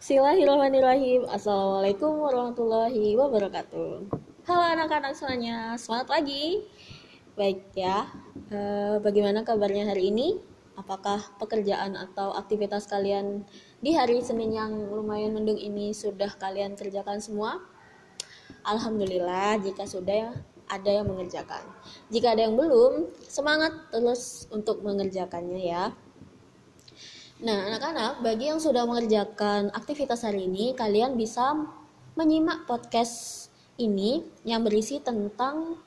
Bismillahirrahmanirrahim Assalamualaikum warahmatullahi wabarakatuh Halo anak-anak semuanya Selamat pagi Baik ya e, Bagaimana kabarnya hari ini? Apakah pekerjaan atau aktivitas kalian Di hari Senin yang lumayan mendung ini Sudah kalian kerjakan semua? Alhamdulillah jika sudah ya ada yang mengerjakan. Jika ada yang belum, semangat terus untuk mengerjakannya ya. Nah, anak-anak, bagi yang sudah mengerjakan aktivitas hari ini, kalian bisa menyimak podcast ini yang berisi tentang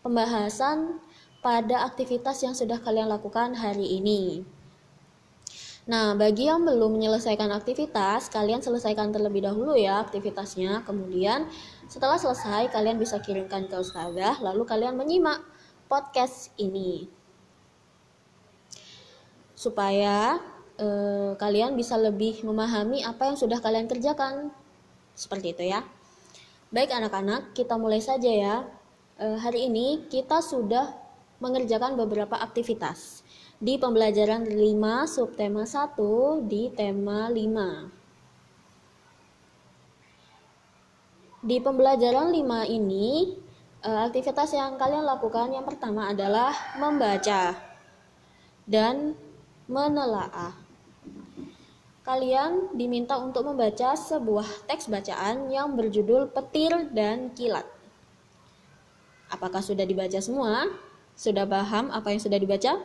pembahasan pada aktivitas yang sudah kalian lakukan hari ini. Nah, bagi yang belum menyelesaikan aktivitas, kalian selesaikan terlebih dahulu ya aktivitasnya. Kemudian, setelah selesai, kalian bisa kirimkan ke ustazah, lalu kalian menyimak podcast ini. Supaya eh, kalian bisa lebih memahami apa yang sudah kalian kerjakan. Seperti itu ya. Baik anak-anak, kita mulai saja ya. Eh, hari ini kita sudah mengerjakan beberapa aktivitas di pembelajaran 5 subtema 1 di tema 5. Di pembelajaran 5 ini, eh, aktivitas yang kalian lakukan yang pertama adalah membaca dan menelaah kalian diminta untuk membaca sebuah teks bacaan yang berjudul Petir dan Kilat. Apakah sudah dibaca semua? Sudah paham apa yang sudah dibaca?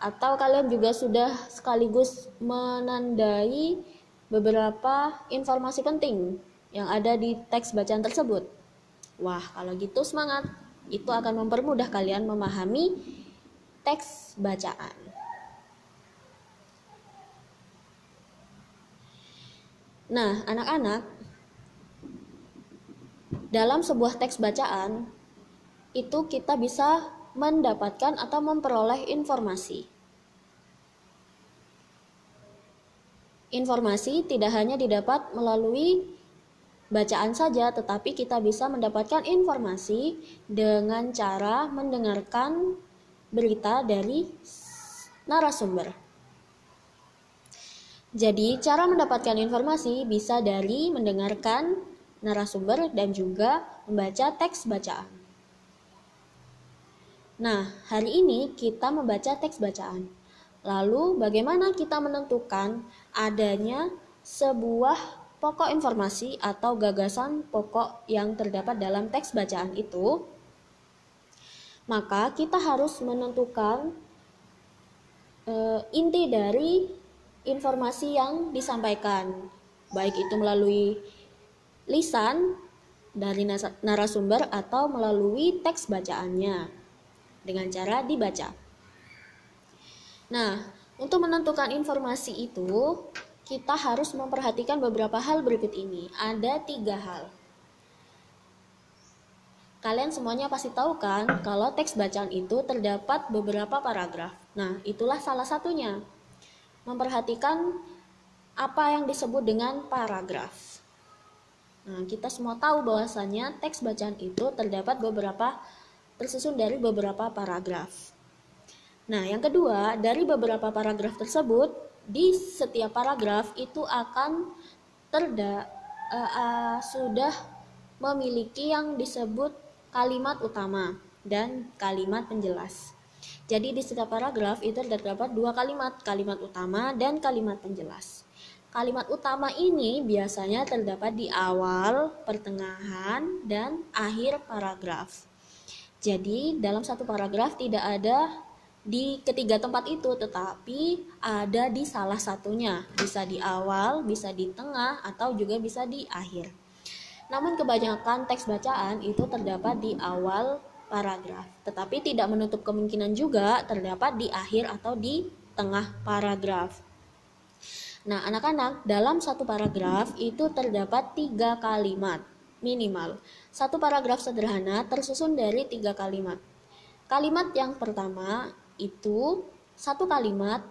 Atau kalian juga sudah sekaligus menandai beberapa informasi penting yang ada di teks bacaan tersebut? Wah, kalau gitu semangat. Itu akan mempermudah kalian memahami teks bacaan. Nah, anak-anak, dalam sebuah teks bacaan itu kita bisa mendapatkan atau memperoleh informasi. Informasi tidak hanya didapat melalui bacaan saja, tetapi kita bisa mendapatkan informasi dengan cara mendengarkan berita dari narasumber. Jadi, cara mendapatkan informasi bisa dari mendengarkan narasumber dan juga membaca teks bacaan. Nah, hari ini kita membaca teks bacaan. Lalu, bagaimana kita menentukan adanya sebuah pokok informasi atau gagasan pokok yang terdapat dalam teks bacaan itu? Maka, kita harus menentukan e, inti dari informasi yang disampaikan, baik itu melalui lisan dari narasumber atau melalui teks bacaannya dengan cara dibaca. Nah, untuk menentukan informasi itu, kita harus memperhatikan beberapa hal berikut ini. Ada tiga hal. Kalian semuanya pasti tahu kan kalau teks bacaan itu terdapat beberapa paragraf. Nah, itulah salah satunya memperhatikan apa yang disebut dengan paragraf. Nah, kita semua tahu bahwasanya teks bacaan itu terdapat beberapa tersusun dari beberapa paragraf. Nah, yang kedua, dari beberapa paragraf tersebut, di setiap paragraf itu akan terda uh, uh, sudah memiliki yang disebut kalimat utama dan kalimat penjelas. Jadi di setiap paragraf itu terdapat dua kalimat, kalimat utama dan kalimat penjelas. Kalimat utama ini biasanya terdapat di awal, pertengahan, dan akhir paragraf. Jadi dalam satu paragraf tidak ada di ketiga tempat itu, tetapi ada di salah satunya. Bisa di awal, bisa di tengah, atau juga bisa di akhir. Namun kebanyakan teks bacaan itu terdapat di awal paragraf, tetapi tidak menutup kemungkinan juga terdapat di akhir atau di tengah paragraf. Nah, anak-anak, dalam satu paragraf itu terdapat tiga kalimat minimal. Satu paragraf sederhana tersusun dari tiga kalimat. Kalimat yang pertama itu satu kalimat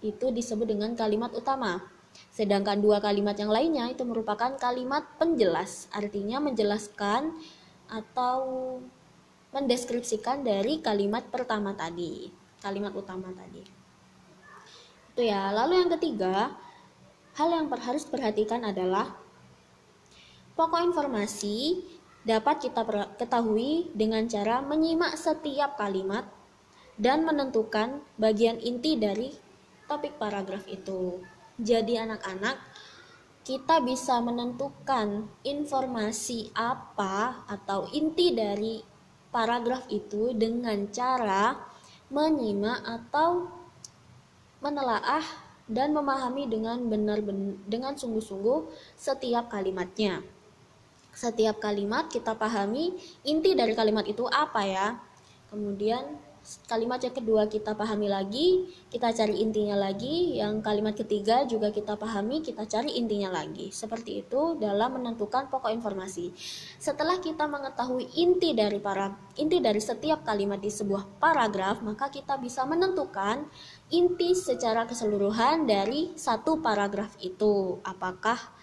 itu disebut dengan kalimat utama. Sedangkan dua kalimat yang lainnya itu merupakan kalimat penjelas, artinya menjelaskan atau mendeskripsikan dari kalimat pertama tadi, kalimat utama tadi. Itu ya. Lalu yang ketiga, hal yang harus perhatikan adalah pokok informasi dapat kita ketahui dengan cara menyimak setiap kalimat dan menentukan bagian inti dari topik paragraf itu. Jadi anak-anak, kita bisa menentukan informasi apa atau inti dari paragraf itu dengan cara menyimak atau menelaah dan memahami dengan benar dengan sungguh-sungguh setiap kalimatnya. Setiap kalimat kita pahami inti dari kalimat itu apa ya. Kemudian kalimat yang kedua kita pahami lagi, kita cari intinya lagi. Yang kalimat ketiga juga kita pahami, kita cari intinya lagi. Seperti itu dalam menentukan pokok informasi. Setelah kita mengetahui inti dari para inti dari setiap kalimat di sebuah paragraf, maka kita bisa menentukan inti secara keseluruhan dari satu paragraf itu. Apakah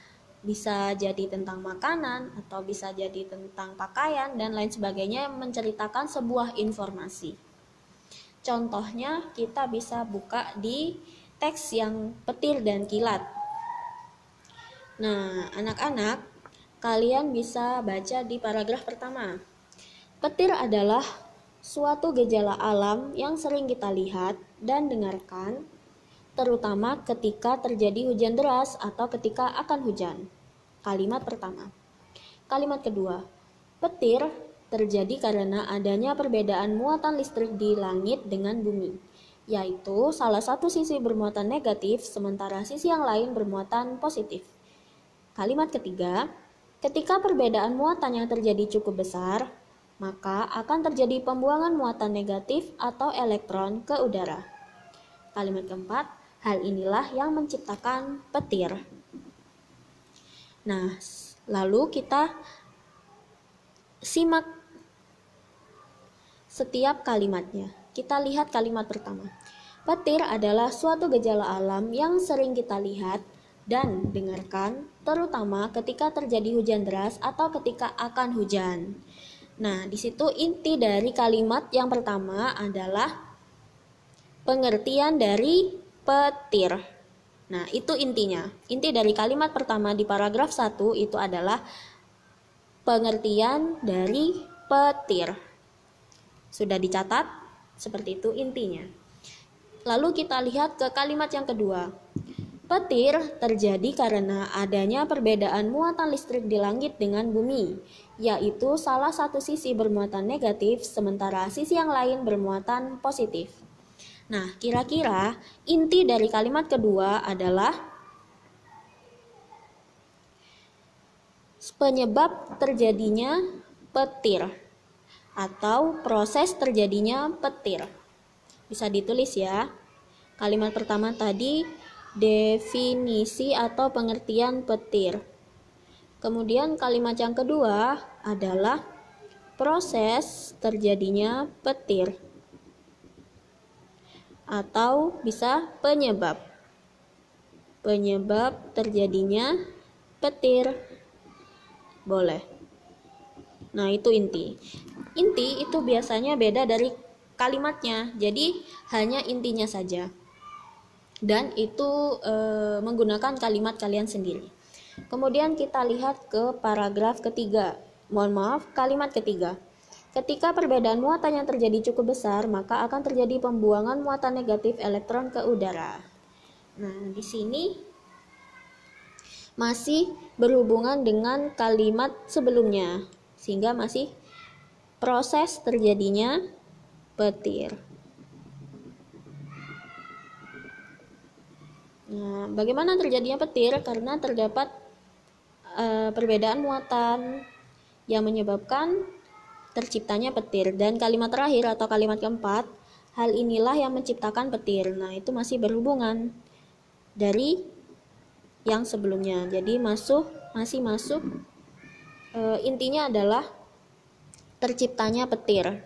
bisa jadi tentang makanan atau bisa jadi tentang pakaian dan lain sebagainya yang menceritakan sebuah informasi. Contohnya kita bisa buka di teks yang petir dan kilat. Nah, anak-anak, kalian bisa baca di paragraf pertama. Petir adalah suatu gejala alam yang sering kita lihat dan dengarkan, terutama ketika terjadi hujan deras atau ketika akan hujan. Kalimat pertama. Kalimat kedua. Petir terjadi karena adanya perbedaan muatan listrik di langit dengan bumi, yaitu salah satu sisi bermuatan negatif sementara sisi yang lain bermuatan positif. Kalimat ketiga, ketika perbedaan muatan yang terjadi cukup besar, maka akan terjadi pembuangan muatan negatif atau elektron ke udara. Kalimat keempat, hal inilah yang menciptakan petir. Nah, lalu kita simak setiap kalimatnya. Kita lihat kalimat pertama. Petir adalah suatu gejala alam yang sering kita lihat dan dengarkan, terutama ketika terjadi hujan deras atau ketika akan hujan. Nah, di situ inti dari kalimat yang pertama adalah pengertian dari petir. Nah, itu intinya. Inti dari kalimat pertama di paragraf 1 itu adalah pengertian dari petir. Sudah dicatat? Seperti itu intinya. Lalu kita lihat ke kalimat yang kedua. Petir terjadi karena adanya perbedaan muatan listrik di langit dengan bumi, yaitu salah satu sisi bermuatan negatif sementara sisi yang lain bermuatan positif. Nah, kira-kira inti dari kalimat kedua adalah penyebab terjadinya petir atau proses terjadinya petir. Bisa ditulis ya. Kalimat pertama tadi definisi atau pengertian petir. Kemudian kalimat yang kedua adalah proses terjadinya petir atau bisa penyebab. Penyebab terjadinya petir. Boleh. Nah, itu inti. Inti itu biasanya beda dari kalimatnya. Jadi hanya intinya saja. Dan itu e, menggunakan kalimat kalian sendiri. Kemudian kita lihat ke paragraf ketiga. Mohon maaf, kalimat ketiga. Ketika perbedaan muatan yang terjadi cukup besar, maka akan terjadi pembuangan muatan negatif elektron ke udara. Nah, di sini masih berhubungan dengan kalimat sebelumnya, sehingga masih proses terjadinya petir. Nah, bagaimana terjadinya petir? Karena terdapat uh, perbedaan muatan yang menyebabkan terciptanya petir. Dan kalimat terakhir atau kalimat keempat, hal inilah yang menciptakan petir. Nah, itu masih berhubungan dari yang sebelumnya. Jadi masuk masih masuk e, intinya adalah terciptanya petir.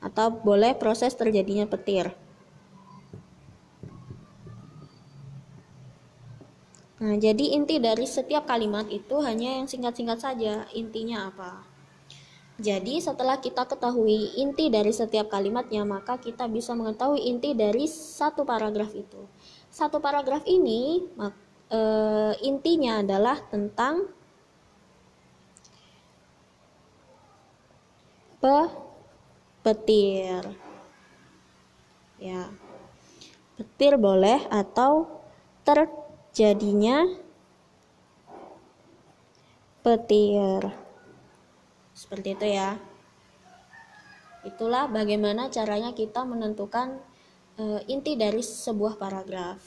Atau boleh proses terjadinya petir. Nah, jadi inti dari setiap kalimat itu hanya yang singkat-singkat saja. Intinya apa? Jadi, setelah kita ketahui inti dari setiap kalimatnya, maka kita bisa mengetahui inti dari satu paragraf itu. satu paragraf ini e, intinya adalah tentang pe petir. Ya. Petir boleh atau terjadinya petir. Seperti itu ya. Itulah bagaimana caranya kita menentukan e, inti dari sebuah paragraf.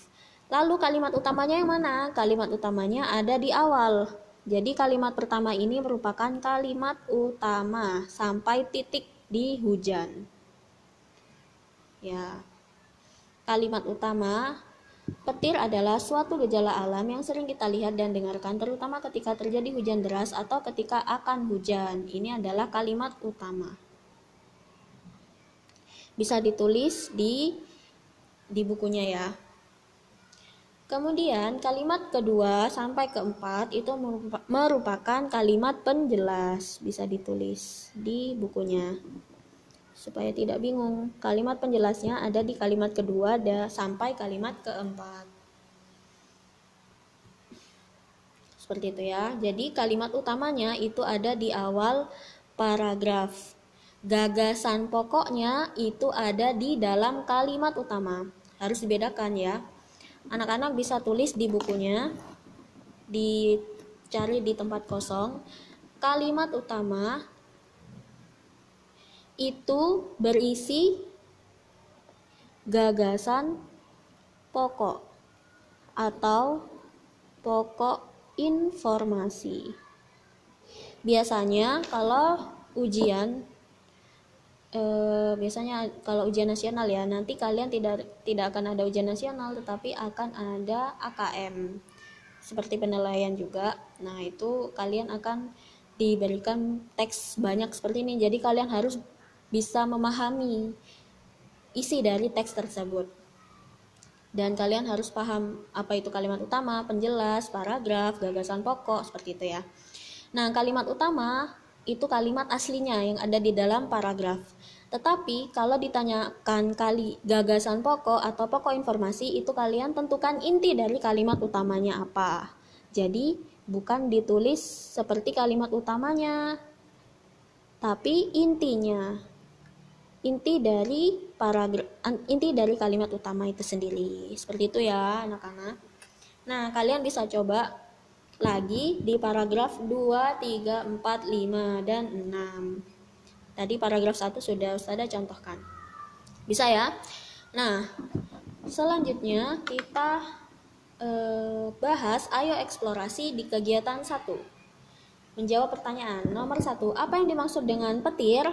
Lalu kalimat utamanya yang mana? Kalimat utamanya ada di awal. Jadi kalimat pertama ini merupakan kalimat utama sampai titik di hujan. Ya. Kalimat utama Petir adalah suatu gejala alam yang sering kita lihat dan dengarkan terutama ketika terjadi hujan deras atau ketika akan hujan. Ini adalah kalimat utama. Bisa ditulis di di bukunya ya. Kemudian kalimat kedua sampai keempat itu merupakan kalimat penjelas. Bisa ditulis di bukunya supaya tidak bingung. Kalimat penjelasnya ada di kalimat kedua dan sampai kalimat keempat. Seperti itu ya. Jadi kalimat utamanya itu ada di awal paragraf. Gagasan pokoknya itu ada di dalam kalimat utama. Harus dibedakan ya. Anak-anak bisa tulis di bukunya, dicari di tempat kosong. Kalimat utama itu berisi gagasan pokok atau pokok informasi. Biasanya kalau ujian eh, biasanya kalau ujian nasional ya nanti kalian tidak tidak akan ada ujian nasional tetapi akan ada AKM seperti penilaian juga. Nah, itu kalian akan diberikan teks banyak seperti ini. Jadi kalian harus bisa memahami isi dari teks tersebut. Dan kalian harus paham apa itu kalimat utama, penjelas, paragraf, gagasan pokok, seperti itu ya. Nah, kalimat utama itu kalimat aslinya yang ada di dalam paragraf. Tetapi kalau ditanyakan kali gagasan pokok atau pokok informasi itu kalian tentukan inti dari kalimat utamanya apa. Jadi bukan ditulis seperti kalimat utamanya, tapi intinya inti dari paragraf inti dari kalimat utama itu sendiri. Seperti itu ya, anak-anak. Nah, kalian bisa coba lagi di paragraf 2, 3, 4, 5 dan 6. Tadi paragraf 1 sudah Ustazah contohkan. Bisa ya? Nah, selanjutnya kita eh, bahas ayo eksplorasi di kegiatan 1. Menjawab pertanyaan nomor 1, apa yang dimaksud dengan petir?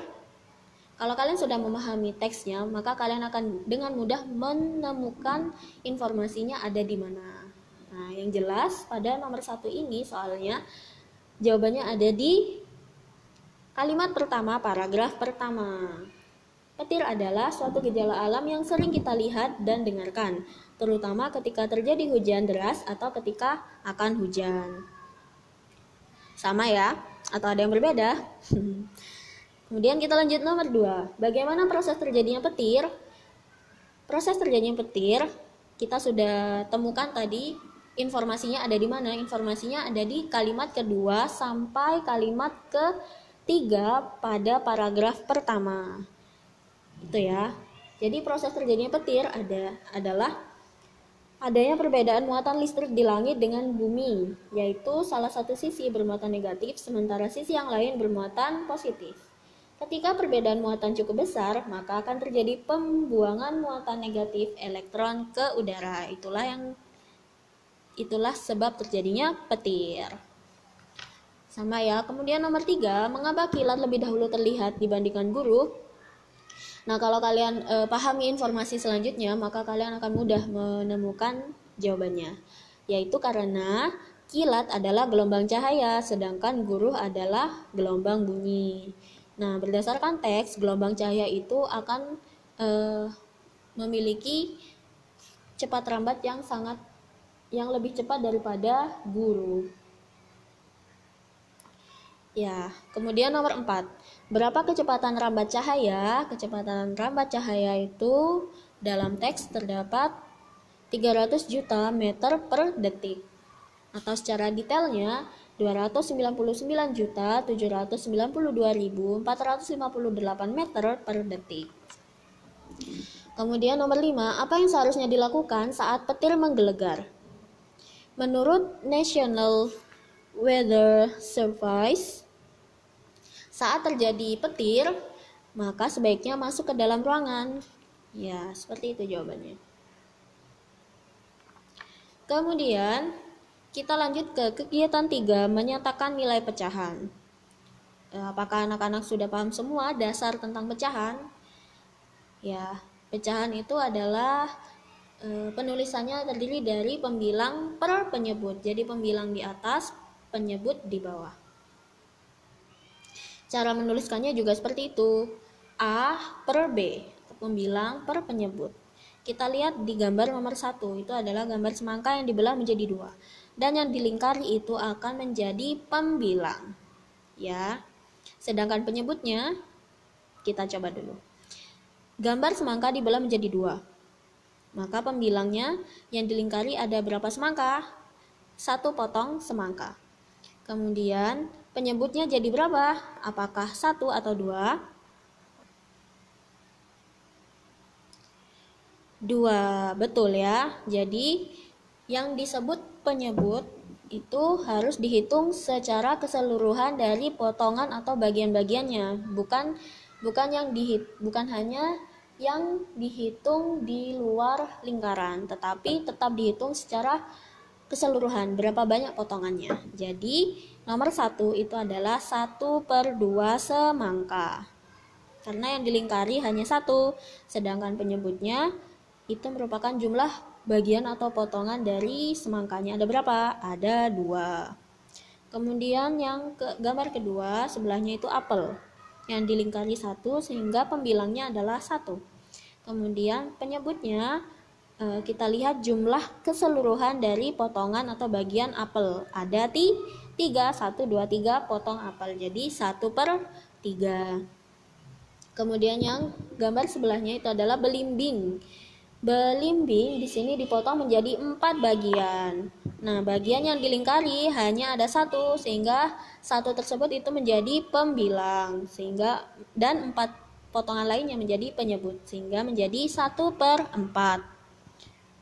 Kalau kalian sudah memahami teksnya, maka kalian akan dengan mudah menemukan informasinya ada di mana. Nah, yang jelas pada nomor satu ini soalnya jawabannya ada di kalimat pertama, paragraf pertama. Petir adalah suatu gejala alam yang sering kita lihat dan dengarkan, terutama ketika terjadi hujan deras atau ketika akan hujan. Sama ya? Atau ada yang berbeda? Kemudian kita lanjut nomor 2. Bagaimana proses terjadinya petir? Proses terjadinya petir kita sudah temukan tadi informasinya ada di mana? Informasinya ada di kalimat kedua sampai kalimat ketiga pada paragraf pertama. Itu ya. Jadi proses terjadinya petir ada adalah adanya perbedaan muatan listrik di langit dengan bumi, yaitu salah satu sisi bermuatan negatif sementara sisi yang lain bermuatan positif. Ketika perbedaan muatan cukup besar, maka akan terjadi pembuangan muatan negatif elektron ke udara. Itulah yang itulah sebab terjadinya petir. Sama ya. Kemudian nomor tiga, mengapa kilat lebih dahulu terlihat dibandingkan guru? Nah, kalau kalian e, pahami informasi selanjutnya, maka kalian akan mudah menemukan jawabannya. Yaitu karena kilat adalah gelombang cahaya, sedangkan guru adalah gelombang bunyi. Nah, berdasarkan teks, gelombang cahaya itu akan uh, memiliki cepat rambat yang sangat yang lebih cepat daripada guru. Ya, kemudian nomor 4. Berapa kecepatan rambat cahaya? Kecepatan rambat cahaya itu dalam teks terdapat 300 juta meter per detik. Atau secara detailnya 299.792.458 meter per detik. Kemudian nomor 5, apa yang seharusnya dilakukan saat petir menggelegar? Menurut National Weather Service, saat terjadi petir, maka sebaiknya masuk ke dalam ruangan. Ya, seperti itu jawabannya. Kemudian, kita lanjut ke kegiatan 3, menyatakan nilai pecahan. Eh, apakah anak-anak sudah paham semua dasar tentang pecahan? Ya, pecahan itu adalah e, penulisannya terdiri dari pembilang per penyebut. Jadi pembilang di atas, penyebut di bawah. Cara menuliskannya juga seperti itu. A per B, pembilang per penyebut. Kita lihat di gambar nomor satu, itu adalah gambar semangka yang dibelah menjadi dua. Dan yang dilingkari itu akan menjadi pembilang. Ya, sedangkan penyebutnya, kita coba dulu. Gambar semangka dibelah menjadi dua. Maka pembilangnya yang dilingkari ada berapa semangka? Satu potong semangka. Kemudian penyebutnya jadi berapa? Apakah satu atau dua? dua betul ya jadi yang disebut penyebut itu harus dihitung secara keseluruhan dari potongan atau bagian-bagiannya bukan bukan yang dihit bukan hanya yang dihitung di luar lingkaran tetapi tetap dihitung secara keseluruhan berapa banyak potongannya jadi nomor satu itu adalah satu per dua semangka karena yang dilingkari hanya satu sedangkan penyebutnya itu merupakan jumlah bagian atau potongan dari semangkanya. Ada berapa? Ada dua. Kemudian yang ke, gambar kedua sebelahnya itu apel yang dilingkari satu sehingga pembilangnya adalah satu. Kemudian penyebutnya kita lihat jumlah keseluruhan dari potongan atau bagian apel. Ada ti, tiga, satu, dua, tiga potong apel. Jadi satu per tiga. Kemudian yang gambar sebelahnya itu adalah belimbing Belimbing di sini dipotong menjadi empat bagian. Nah, bagian yang dilingkari hanya ada satu, sehingga satu tersebut itu menjadi pembilang, sehingga dan empat potongan lainnya menjadi penyebut, sehingga menjadi satu per empat.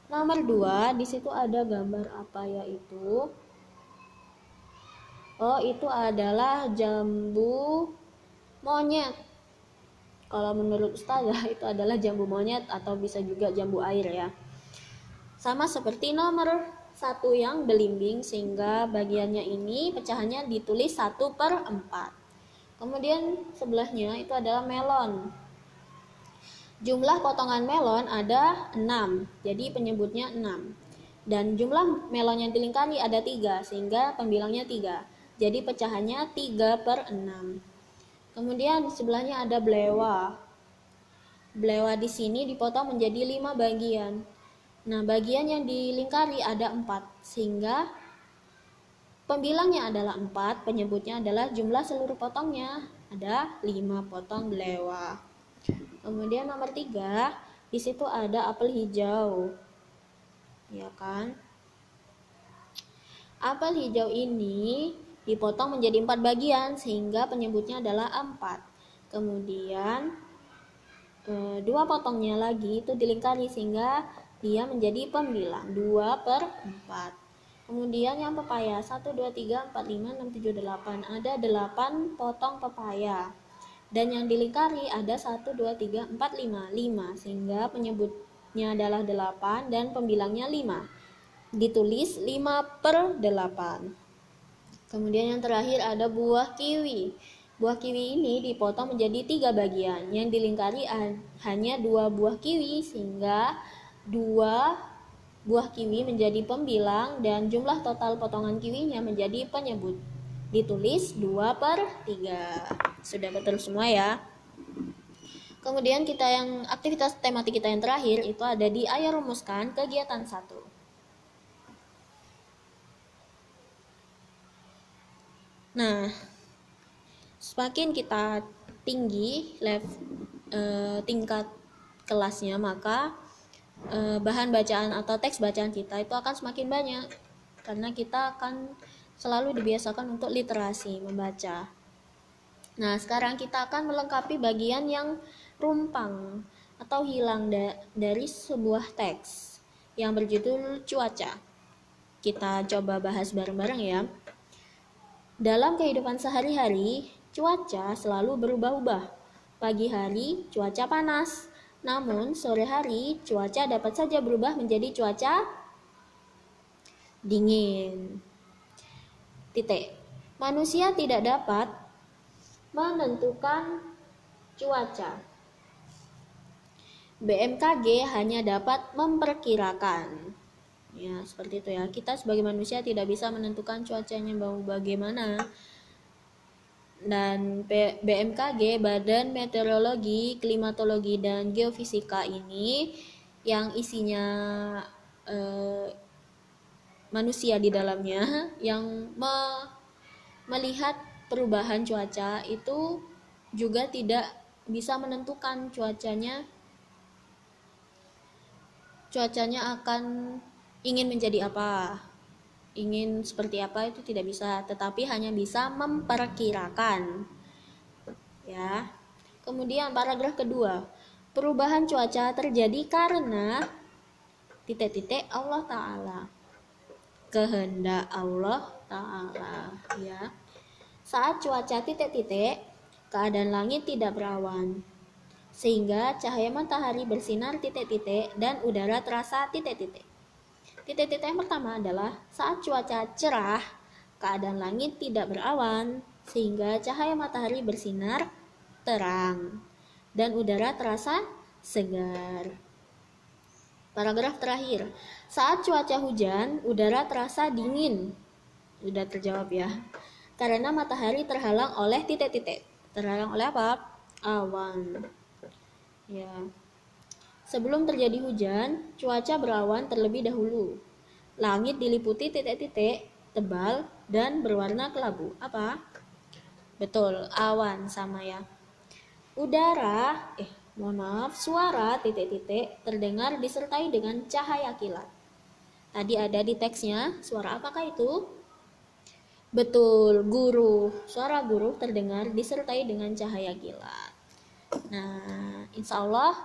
Nomor dua, di situ ada gambar apa ya itu? Oh, itu adalah jambu monyet. Kalau menurut ustazah itu adalah jambu monyet atau bisa juga jambu air ya. Sama seperti nomor satu yang belimbing sehingga bagiannya ini pecahannya ditulis satu per empat. Kemudian sebelahnya itu adalah melon jumlah potongan melon ada 6 jadi penyebutnya 6 dan jumlah melon yang dilingkari ada tiga sehingga pembilangnya tiga jadi pecahannya 3 per 6 Kemudian di sebelahnya ada belewa. Belewa di sini dipotong menjadi lima bagian. Nah, bagian yang dilingkari ada empat, sehingga pembilangnya adalah empat, penyebutnya adalah jumlah seluruh potongnya ada lima potong belewa. Kemudian nomor tiga, di situ ada apel hijau, ya kan? Apel hijau ini dipotong menjadi empat bagian sehingga penyebutnya adalah empat. Kemudian e, dua potongnya lagi itu dilingkari sehingga dia menjadi pembilang dua per empat. Kemudian yang pepaya 1, 2, 3, 4, 5, 6, 7, 8 Ada 8 potong pepaya Dan yang dilingkari ada 1, 2, 3, 4, 5 5 Sehingga penyebutnya adalah 8 dan pembilangnya 5 Ditulis 5 per 8 Kemudian yang terakhir ada buah kiwi. Buah kiwi ini dipotong menjadi tiga bagian. Yang dilingkari hanya dua buah kiwi sehingga dua buah kiwi menjadi pembilang dan jumlah total potongan kiwinya menjadi penyebut. Ditulis 2 per 3. Sudah betul semua ya. Kemudian kita yang aktivitas tematik kita yang terakhir itu ada di ayo rumuskan kegiatan 1. Nah, semakin kita tinggi level e, tingkat kelasnya, maka eh, bahan bacaan atau teks bacaan kita itu akan semakin banyak karena kita akan selalu dibiasakan untuk literasi membaca. Nah, sekarang kita akan melengkapi bagian yang rumpang atau hilang da dari sebuah teks yang berjudul cuaca. Kita coba bahas bareng-bareng ya. Dalam kehidupan sehari-hari, cuaca selalu berubah-ubah. Pagi hari cuaca panas, namun sore hari cuaca dapat saja berubah menjadi cuaca dingin. Titik. Manusia tidak dapat menentukan cuaca. BMKG hanya dapat memperkirakan. Ya, seperti itu ya. Kita sebagai manusia tidak bisa menentukan cuacanya mau bagaimana. Dan BMKG, Badan Meteorologi, Klimatologi dan Geofisika ini yang isinya eh, manusia di dalamnya yang me melihat perubahan cuaca itu juga tidak bisa menentukan cuacanya. Cuacanya akan ingin menjadi apa ingin seperti apa itu tidak bisa tetapi hanya bisa memperkirakan ya. Kemudian paragraf kedua perubahan cuaca terjadi karena titik-titik Allah taala kehendak Allah taala ya saat cuaca titik-titik, keadaan langit tidak berawan, sehingga cahaya matahari bersinar titik-titik dan udara terasa titik-titik. Titik-titik yang pertama adalah saat cuaca cerah, keadaan langit tidak berawan, sehingga cahaya matahari bersinar terang dan udara terasa segar. Paragraf terakhir, saat cuaca hujan, udara terasa dingin. Sudah terjawab ya karena matahari terhalang oleh titik-titik. Terhalang oleh apa? Awan. Ya. Sebelum terjadi hujan, cuaca berawan terlebih dahulu. Langit diliputi titik-titik tebal dan berwarna kelabu. Apa? Betul, awan sama ya. Udara, eh mohon maaf, suara titik-titik terdengar disertai dengan cahaya kilat. Tadi ada di teksnya, suara apakah itu? Betul, guru. Suara guru terdengar disertai dengan cahaya kilat. Nah, insya Allah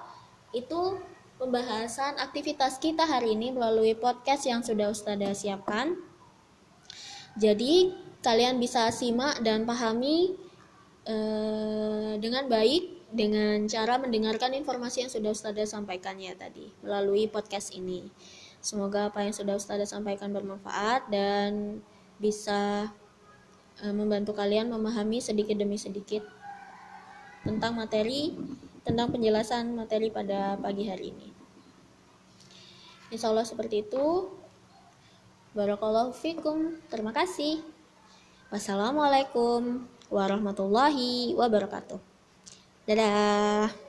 itu pembahasan aktivitas kita hari ini melalui podcast yang sudah Ustazah siapkan. Jadi, kalian bisa simak dan pahami eh, dengan baik dengan cara mendengarkan informasi yang sudah Ustazah sampaikan ya tadi melalui podcast ini. Semoga apa yang sudah Ustazah sampaikan bermanfaat dan bisa uh, membantu kalian memahami sedikit demi sedikit tentang materi tentang penjelasan materi pada pagi hari ini. Insya Allah seperti itu. Barakallahu fikum. Terima kasih. Wassalamualaikum warahmatullahi wabarakatuh. Dadah.